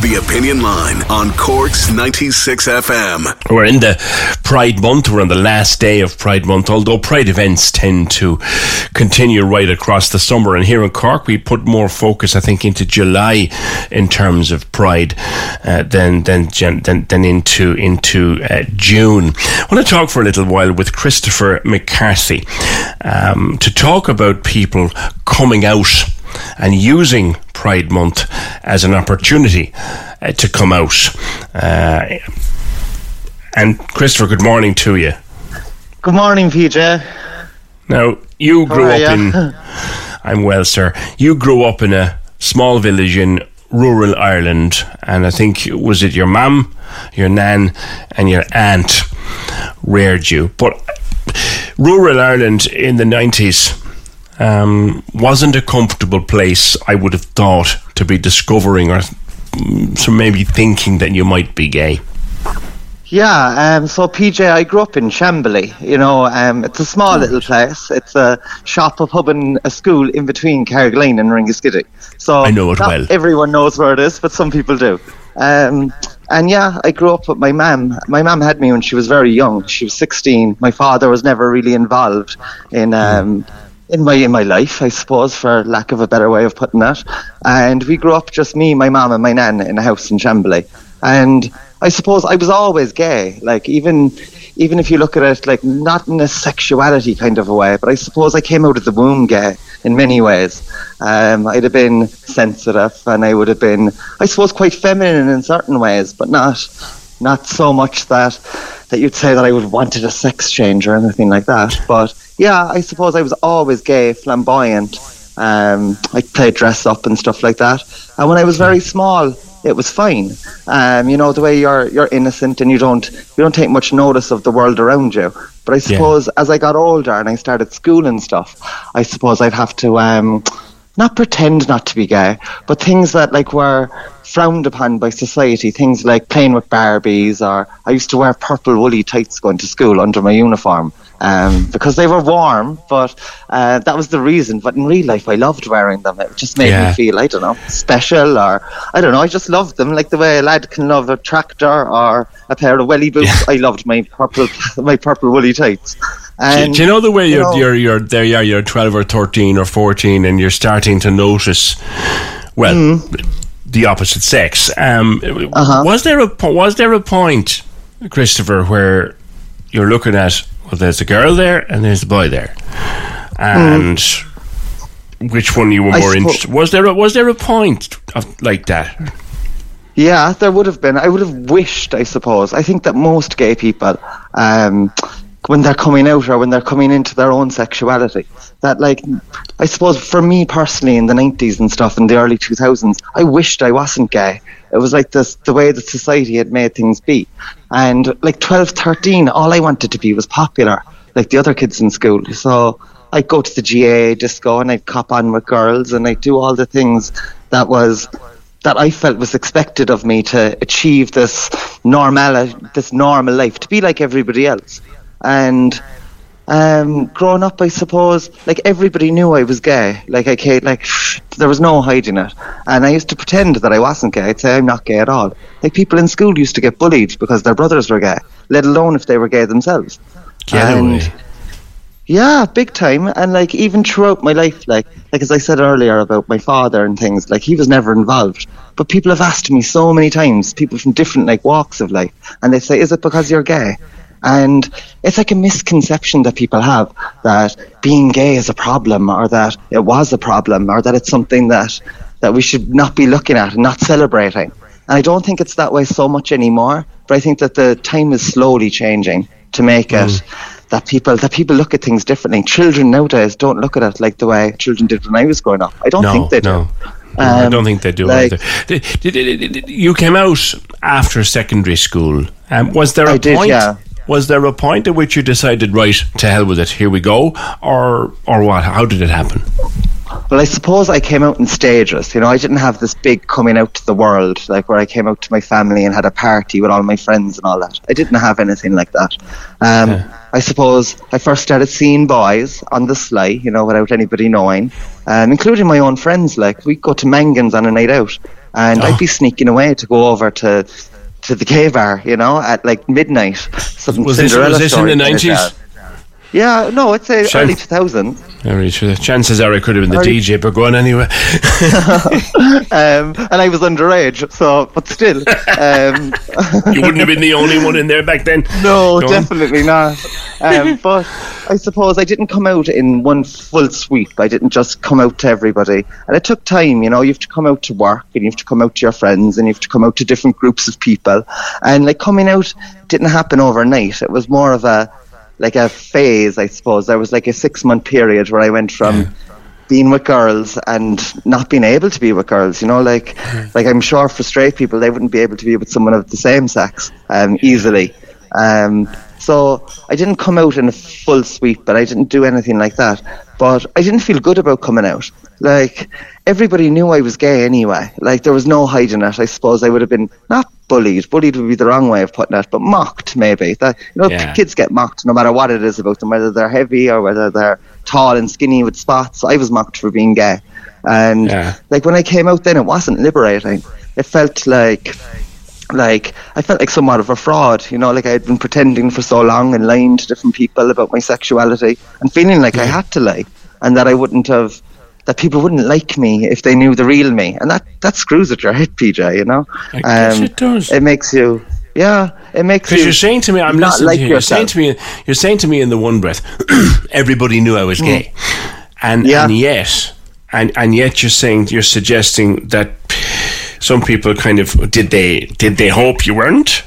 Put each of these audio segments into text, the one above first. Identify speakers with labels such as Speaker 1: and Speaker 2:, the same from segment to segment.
Speaker 1: The Opinion Line on Cork's 96 FM.
Speaker 2: We're in the Pride Month. We're on the last day of Pride Month, although Pride events tend to continue right across the summer. And here in Cork, we put more focus, I think, into July in terms of Pride uh, than, than, than, than into, into uh, June. I want to talk for a little while with Christopher McCarthy um, to talk about people coming out and using Pride Month as an opportunity uh, to come out. Uh, and Christopher, good morning to you.
Speaker 3: Good morning, PJ.
Speaker 2: Now, you grew up
Speaker 3: ya?
Speaker 2: in. I'm well, sir. You grew up in a small village in rural Ireland, and I think was it your mum, your nan, and your aunt reared you. But rural Ireland in the 90s um, wasn't a comfortable place, I would have thought, to be discovering or mm, so maybe thinking that you might be gay.
Speaker 3: Yeah, um, so PJ, I grew up in Shanbally. You know, um, it's a small little place. It's a shop, a pub, and a school in between Carrigaline and Ringaskiddy. So
Speaker 2: I know it
Speaker 3: not
Speaker 2: well.
Speaker 3: Everyone knows where it is, but some people do. Um, and yeah, I grew up with my mum. My mum had me when she was very young. She was 16. My father was never really involved in um, in my in my life, I suppose, for lack of a better way of putting that. And we grew up just me, my mum, and my nan in a house in Shanbally. And I suppose I was always gay. Like even even if you look at it like not in a sexuality kind of a way, but I suppose I came out of the womb gay in many ways. Um, I'd have been sensitive, and I would have been, I suppose, quite feminine in certain ways, but not not so much that that you'd say that I would wanted a sex change or anything like that. But yeah, I suppose I was always gay, flamboyant. Um, I played dress up and stuff like that. And when I was very small, it was fine. Um, you know, the way you're you're innocent and you don't you don't take much notice of the world around you. But I suppose as I got older and I started school and stuff, I suppose I'd have to um, not pretend not to be gay, but things that like were frowned upon by society, things like playing with Barbies, or I used to wear purple woolly tights going to school under my uniform um, because they were warm. But uh, that was the reason. But in real life, I loved wearing them. It just made
Speaker 2: Yeah.
Speaker 3: me feel, I don't know, special, or I don't know. I just loved them, like the way a lad can love a tractor or a pair of welly boots. I loved my purple, my purple woolly tights.
Speaker 2: Do,
Speaker 3: And,
Speaker 2: do you know the way you're,
Speaker 3: know-
Speaker 2: you're, you're there? Yeah, you're 12 or 13 or 14, and you're starting to notice, well,
Speaker 3: Hmm.
Speaker 2: the opposite sex. Um,
Speaker 3: Uh-huh.
Speaker 2: Was there a was there a point, Christopher, where you're looking at well, there's a girl there and there's a boy there, and which one you were.
Speaker 3: I
Speaker 2: more interested? Was there a, was there a point of like that?
Speaker 3: Yeah, there would have been. I would have wished, I suppose. I think that most gay people, um, when they're coming out or when they're coming into their own sexuality, that like, I suppose for me personally in the 90s and stuff in the early 2000s, I wished I wasn't gay. It was like this, the way that society had made things be. And like 12, 13, all I wanted to be was popular, like the other kids in school. So I'd go to the GA disco and I'd cop on with girls and I'd do all the things that was that I felt was expected of me to achieve this normal this normal life, to be like everybody else. And um, growing up, I suppose, like everybody knew I was gay. Like I ca- like there was no hiding it, and I used to pretend that I wasn't gay. I'd say I'm not gay at all. Like people in school used to get bullied because their brothers were gay, let alone if they were gay themselves.
Speaker 2: Get
Speaker 3: And-
Speaker 2: away.
Speaker 3: Yeah, big time. And like even throughout my life, like like as I said earlier about my father and things, like he was never involved. But people have asked me so many times, people from different like walks of life, and they say, "Is it because you're gay?" And it's like a misconception that people have that being gay is a problem, or that it was a problem, or that it's something that that we should not be looking at and not celebrating. And I don't think it's that way so much anymore. But I think that the time is slowly changing to make it that people that people look at things differently. Children nowadays don't look at it like the way children did when I was growing up. I don't
Speaker 2: No,
Speaker 3: think they do.
Speaker 2: no. I
Speaker 3: Um,
Speaker 2: don't think they do
Speaker 3: like-
Speaker 2: either. You came out after secondary school. Um, was there a
Speaker 3: I did,
Speaker 2: point?
Speaker 3: yeah.
Speaker 2: Was there a point at which you decided, right, to hell with it, here we go, or or what? How did it happen?
Speaker 3: Well, I suppose I came out in stages. You know, I didn't have this big coming out to the world, like where I came out to my family and had a party with all my friends and all that. I didn't have anything like that. Um, I suppose I first started seeing boys on the sly, you know, without anybody knowing, um, including my own friends. Like we'd go to Mangan's on a night out, and I'd be sneaking away to go over to to the gay bar, you know, at like midnight. Some
Speaker 2: Was this,
Speaker 3: Cinderella
Speaker 2: was this in the
Speaker 3: like
Speaker 2: nineties?
Speaker 3: Yeah, no, I'd say
Speaker 2: Sure.
Speaker 3: early 2000s.
Speaker 2: Very true. Chances are I could have been the
Speaker 3: Early-
Speaker 2: DJ, but go on anyway.
Speaker 3: um, and I was underage, so but still, um,
Speaker 2: you wouldn't have been the only one in there back then.
Speaker 3: no,
Speaker 2: Go on.
Speaker 3: definitely not. Um, but I suppose I didn't come out in one full sweep. I didn't just come out to everybody, and it took time. You know, you have to come out to work, and you have to come out to your friends, and you have to come out to different groups of people, and like coming out didn't happen overnight. It was more of a like a phase, I suppose. There was like a six month period where I went from being with girls and not being able to be with girls. You know, like like I'm sure for straight people they wouldn't be able to be with someone of the same sex um, easily. Um, so I didn't come out in a full sweep, but I didn't do anything like that. But I didn't feel good about coming out. Like everybody knew I was gay anyway. Like there was no hiding it. I suppose I would have been not bullied. Bullied would be the wrong way of putting it, but mocked maybe. That you know,
Speaker 2: Yeah.
Speaker 3: kids get mocked no matter what it is about them, whether they're heavy or whether they're tall and skinny with spots. I was mocked for being gay, and
Speaker 2: Yeah.
Speaker 3: like when I came out, then it wasn't liberating. It felt like like I felt like somewhat of a fraud, you know, like I had been pretending for so long and lying to different people about my sexuality and feeling like I had to lie and that I wouldn't have that people wouldn't like me if they knew the real me. And that that screws at your head, PJ, you know? Um,
Speaker 2: I guess it does.
Speaker 3: It makes you yeah, it makes you
Speaker 2: Because you're saying to me, I'm
Speaker 3: not
Speaker 2: listening
Speaker 3: like
Speaker 2: to you. You're saying to me, you're saying to me in the one breath, everybody knew I was gay, and
Speaker 3: Mm. Yeah.
Speaker 2: and yet, and and yet you're saying you're suggesting that some people kind of did they did they hope you weren't,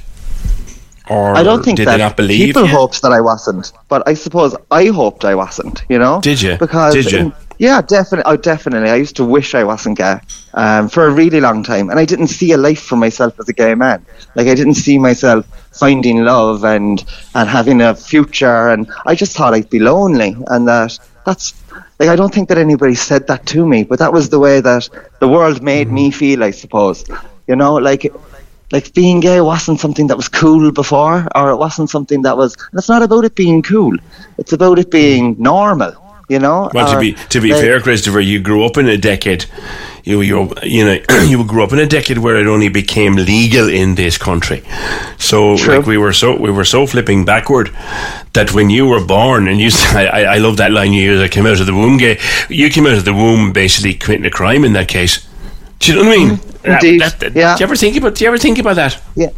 Speaker 2: or
Speaker 3: I don't think
Speaker 2: did
Speaker 3: that
Speaker 2: they not believe
Speaker 3: people
Speaker 2: you?
Speaker 3: hoped that I wasn't, but I suppose I hoped I wasn't. You know?
Speaker 2: Did you?
Speaker 3: Because
Speaker 2: Did you?
Speaker 3: in- yeah, definitely. Oh, definitely. I used to wish I wasn't gay um, for a really long time, and I didn't see a life for myself as a gay man. Like I didn't see myself finding love and and having a future, and I just thought I'd be lonely, and that that's. Like I don't think that anybody said that to me, but that was the way that the world made me mm-hmm. feel. I suppose, you know, like like being gay wasn't something that was cool before, or it wasn't something that was. And it's not about it being cool; it's about it being normal. You know.
Speaker 2: Well, to be to be
Speaker 3: like-
Speaker 2: fair, Christopher, you grew up in a decade. You you you know you grew up in a decade where it only became legal in this country. So
Speaker 3: True.
Speaker 2: like we were so we were so flipping backward that when you were born and you I, I love that line you used. I came out of the womb gay. You came out of the womb basically committing a crime in that case. Do you know what I mean?
Speaker 3: Mm-hmm. Indeed, yeah.
Speaker 2: Do you ever think about? Do you ever think about that?
Speaker 3: Yeah.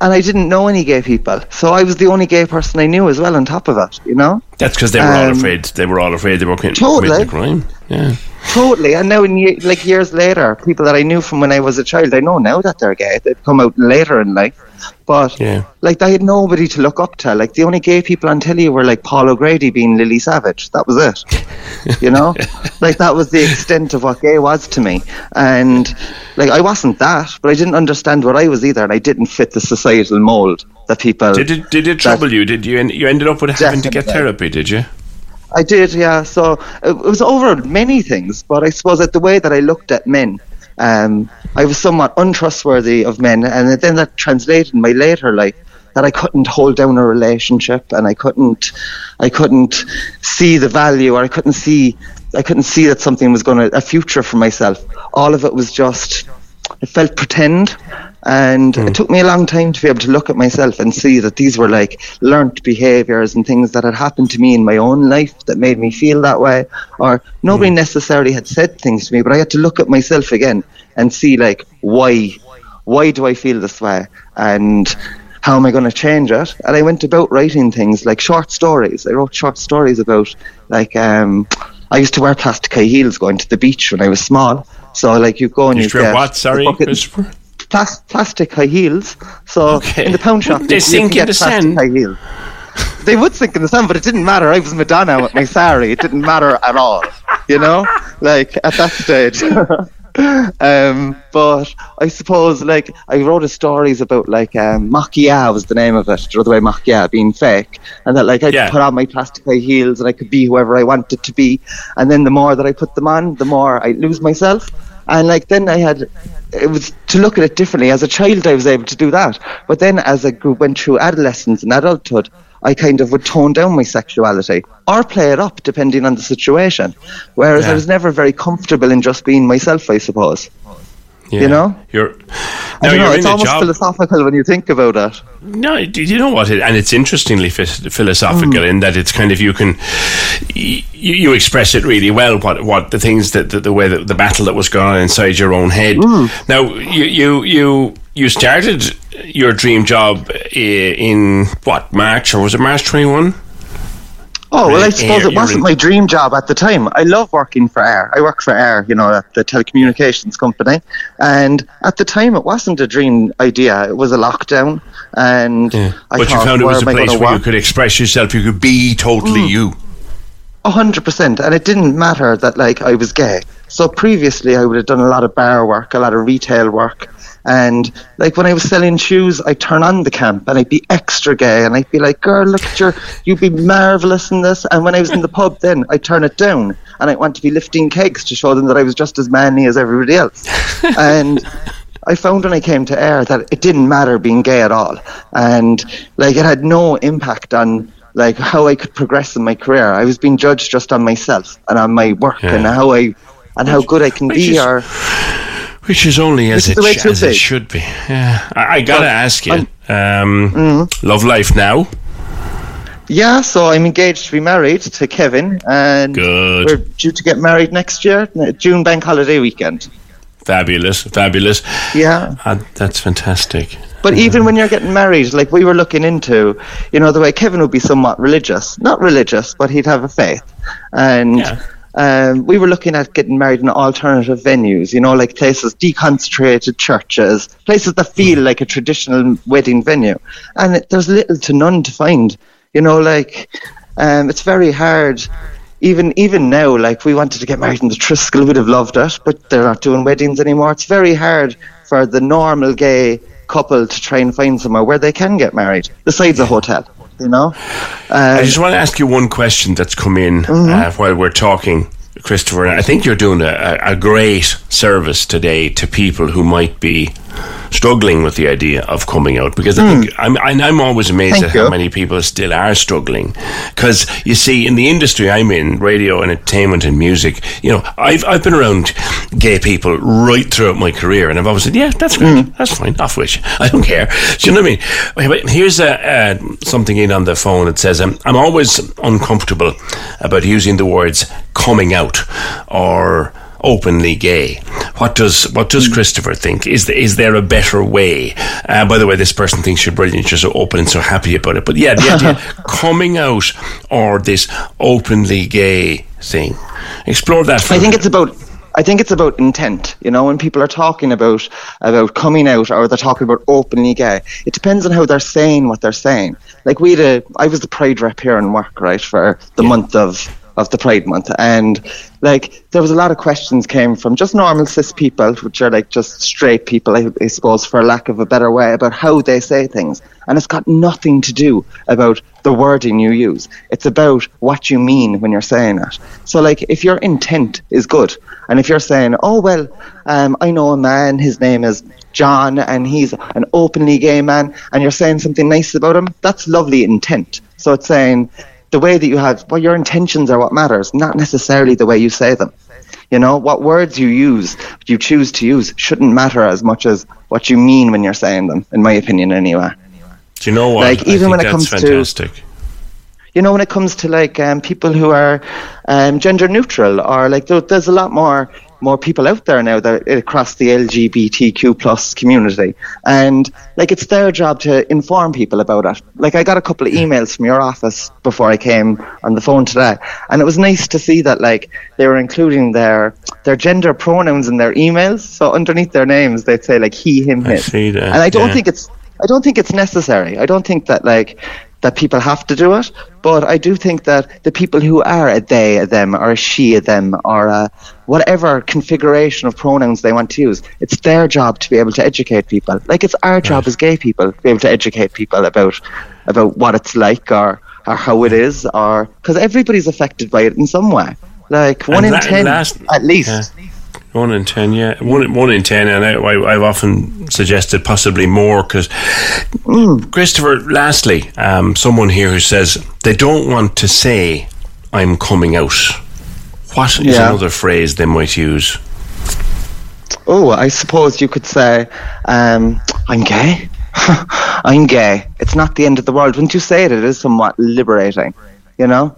Speaker 3: And I didn't know any gay people, so I was the only gay person I knew as well. On top of it, you know.
Speaker 2: That's because they were all
Speaker 3: Um,
Speaker 2: afraid. They were all afraid they were committing,
Speaker 3: Totally.
Speaker 2: committing a crime. Yeah.
Speaker 3: Totally. And now, in ye- like years later, people that I knew from when I was a child, I know now that they're gay. They've come out later in life. But
Speaker 2: Yeah.
Speaker 3: like, I had nobody to look up to. Like, the only gay people on telly were like Paul O'Grady being Lily Savage. That was it. you know, like that was the extent of what gay was to me. And like, I wasn't that, but I didn't understand what I was either, and I didn't fit the societal mold that people.
Speaker 2: Did it did it trouble you? Did you you ended up with having to get therapy? Did you?
Speaker 3: I did, yeah. So it was over many things, but I suppose that the way that I looked at men, um, I was somewhat untrustworthy of men, and then that translated in my later life that I couldn't hold down a relationship, and I couldn't, I couldn't see the value, or I couldn't see, I couldn't see that something was going to a future for myself. All of it was just, it felt pretend, And it took me a long time to be able to look at myself and see that these were like learnt behaviors and things that had happened to me in my own life that made me feel that way. Or nobody necessarily had said things to me, but I had to look at myself again and see like why why do I feel this way? And how am I going to change it? And I went about writing things like short stories. I wrote short stories about like um, I used to wear plastic high heels going to the beach when I was small. So like you go and
Speaker 2: You
Speaker 3: you, get
Speaker 2: what? Sorry, Christopher?
Speaker 3: Plas- plastic high heels. So
Speaker 2: Okay.
Speaker 3: in the pound shop,
Speaker 2: They sink in the sand.
Speaker 3: high heels. They would sink in the sand, but it didn't matter. I was Madonna with my sari. It didn't matter at all. You know, like at that stage. um, but I suppose, like, I wrote a stories about like um, Makia was the name of it, the other way Makia being fake, and that like I
Speaker 2: Yeah.
Speaker 3: put on my plastic high heels and I could be whoever I wanted to be, and then the more that I put them on, the more I lose myself. And like then I had, it was to look at it differently. As a child, I was able to do that, but then as I grew, went through adolescence and adulthood, I kind of would tone down my sexuality or play it up depending on the situation. Whereas
Speaker 2: Yeah.
Speaker 3: I was never very comfortable in just being myself, I suppose.
Speaker 2: Yeah.
Speaker 3: You know?
Speaker 2: You're,
Speaker 3: I
Speaker 2: now
Speaker 3: don't know,
Speaker 2: you're
Speaker 3: it's almost
Speaker 2: job.
Speaker 3: philosophical when you think about it.
Speaker 2: No, do you know what? It, and it's interestingly ph- philosophical
Speaker 3: Mm.
Speaker 2: in that it's kind of you can y- you, you express it really well. What what the things that the, the way that the battle that was going on inside your own head.
Speaker 3: Mm.
Speaker 2: Now you you you you started your dream job in what March or was it March twenty one?
Speaker 3: Oh well, I suppose
Speaker 2: Eir,
Speaker 3: it wasn't my dream job at the time. I love working for Eir. I work for Eir, you know, at the telecommunications company. And at the time, it wasn't a dream idea. It was a lockdown, and I
Speaker 2: But you found it was a place
Speaker 3: gonna
Speaker 2: where you could express yourself. You could be totally
Speaker 3: Mm.
Speaker 2: you.
Speaker 3: A hundred percent, and it didn't matter that like I was gay. So previously, I would have done a lot of bar work, a lot of retail work, and like when I was selling shoes, I'd turn on the camp and I'd be extra gay, and I'd be like, "Girl, look at your, you'd be marvelous in this." And when I was in the pub, then I'd turn it down, and I'd want to be lifting kegs to show them that I was just as manly as everybody else, and. I found when I came to Eir that it didn't matter being gay at all, and like it had no impact on like how I could progress in my career. I was being judged just on myself and on my work
Speaker 2: Yeah.
Speaker 3: and how I and how good I can be. or
Speaker 2: Which is only as,
Speaker 3: is
Speaker 2: it,
Speaker 3: it
Speaker 2: sh-
Speaker 3: should
Speaker 2: as it
Speaker 3: be.
Speaker 2: should be. Yeah. I, I gotta
Speaker 3: But
Speaker 2: ask you, um,
Speaker 3: Mm-hmm.
Speaker 2: love life now.
Speaker 3: yeah, so I'm engaged to be married to Kevin, and
Speaker 2: Good.
Speaker 3: we're due to get married next year, June bank holiday weekend.
Speaker 2: Fabulous, fabulous.
Speaker 3: Yeah.
Speaker 2: Ah, that's fantastic.
Speaker 3: But even when you're getting married, like we were looking into, you know, the way Kevin would be somewhat religious, not religious, but he'd have a faith, and
Speaker 2: Yeah.
Speaker 3: Um, we were looking at getting married in alternative venues, you know, like places deconsecrated churches, places that feel like a traditional wedding venue, and it, there's little to none to find, you know, like um, it's very hard. Even even now, like we wanted to get married in the Triskel, we'd have loved it, but they're not doing weddings anymore. It's very hard for the normal gay couple to try and find somewhere where they can get married, besides a hotel. You know,
Speaker 2: I
Speaker 3: um,
Speaker 2: just want to ask you one question that's come in uh, while we're talking, Christopher. I think you're doing a a great service today to people who might be struggling with the idea of coming out because I think I'm, I'm I'm always amazed
Speaker 3: Thank
Speaker 2: at how many people still are struggling. Because you see in the industry I'm in radio entertainment and music you know I've I've been around gay people right throughout my career and I've always said yeah that's great that's fine. Off with you. I don't care. Do you know what I mean? But here's a, uh, something in on the phone. It says um, I'm always uncomfortable about using the words coming out or openly gay. What does what does Christopher think? Is there, is there a better way? Uh, by the way, this person thinks you're brilliant. You're so open and so happy about it. But yeah, the idea coming out or this openly gay thing. Explore that. For
Speaker 3: I think it's about I think it's about intent. You know, when people are talking about about coming out or they're talking about openly gay, it depends on how they're saying what they're saying. Like we had a, I was the Pride rep here in work, right, for the month of of the Pride month, and like there was a lot of questions came from just normal cis people, which are like just straight people, I, I suppose, for lack of a better way, about how they say things, and it's got nothing to do about the wording you use. It's about what you mean when you're saying it. So, like, if your intent is good, and if you're saying, "Oh well, um, I know a man, his name is John, and he's an openly gay man," and you're saying something nice about him, that's lovely intent. So it's saying the way that you have, well, your intentions are what matters, not necessarily the way you say them. You know, what words you use, you choose to use, shouldn't matter as much as what you mean when you're saying them, in my opinion, anyway.
Speaker 2: Do you know what?
Speaker 3: Like, even when it comes to- you know, when it comes to like um, people who are um, gender neutral, or like there's a lot more more people out there now that uh, across the LGBTQ plus community, and like it's their job to inform people about it. Like I got a couple of emails from your office before I came on the phone today, and it was nice to see that like they were including their their gender pronouns in their emails. So underneath their names, they'd say like he, him,
Speaker 2: I
Speaker 3: his.
Speaker 2: see that,
Speaker 3: And I don't
Speaker 2: yeah.
Speaker 3: think it's I don't think it's necessary. I don't think that like that people have to do it, but I do think that the people who are a they, a them, or a she, a them, or a whatever configuration of pronouns they want to use, it's their job to be able to educate people. Like it's our job as gay people to be able to educate people about about what it's like or or how it is, or because everybody's affected by it in some way. Like one
Speaker 2: And
Speaker 3: in ten,
Speaker 2: last-
Speaker 3: at least.
Speaker 2: yeah. One in ten, yeah. One, one in ten, and I, I, I've often suggested possibly more because, Christopher, lastly, um, someone here who says they don't want to say, I'm coming out. What is
Speaker 3: Yeah.
Speaker 2: another phrase they might use?
Speaker 3: Oh, I suppose you could say, um, I'm gay. I'm gay. It's not the end of the world. When you say it, it is somewhat liberating, you know?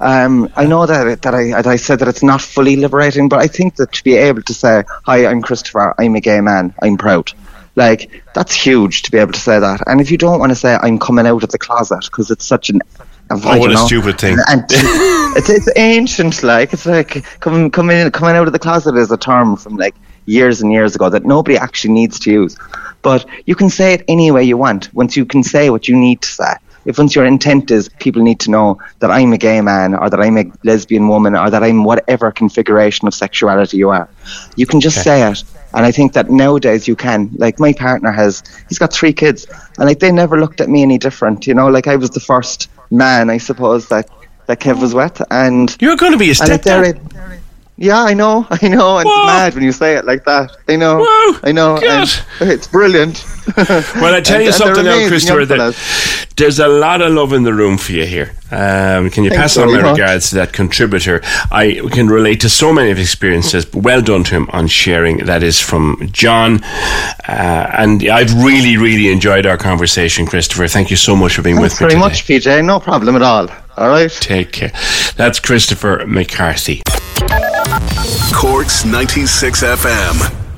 Speaker 3: Um, I know that that I that I said that it's not fully liberating, but I think that to be able to say, "Hi, I'm Christopher. I'm a gay man. I'm proud," like that's huge to be able to say that. And if you don't want to say, "I'm coming out of the closet," because it's such an
Speaker 2: Oh, what a
Speaker 3: know,
Speaker 2: stupid thing.
Speaker 3: an anti- it's it's ancient, like it's like coming coming in coming out of the closet is a term from like years and years ago that nobody actually needs to use. But you can say it any way you want once you can say what you need to say. If once your intent is people need to know that I'm a gay man or that I'm a lesbian woman or that I'm whatever configuration of sexuality you are, you can just say it. And I think that nowadays you can. Like my partner has, he's got three kids, and like they never looked at me any different. You know, like I was the first man, I suppose that that Kev was with, and
Speaker 2: You're going to be a stepdad.
Speaker 3: yeah, I know, I know, and
Speaker 2: Whoa.
Speaker 3: it's mad when you say it like that. I know,
Speaker 2: Whoa.
Speaker 3: I know, it's brilliant.
Speaker 2: Well, I tell
Speaker 3: And-
Speaker 2: you something now, Christopher, that there's a lot of love in the room for you here. Um, can you
Speaker 3: Thanks
Speaker 2: pass on my
Speaker 3: much.
Speaker 2: regards to that contributor? I can relate to so many of his experiences. Well done to him on sharing. That is from John. Uh, and I've really, really enjoyed our conversation, Christopher. Thank you so much for being
Speaker 3: Thanks
Speaker 2: with me
Speaker 3: very
Speaker 2: today.
Speaker 3: much, PJ. No problem at all. All right.
Speaker 2: Take care. That's Christopher McCarthy.
Speaker 1: Cork's 96 FM.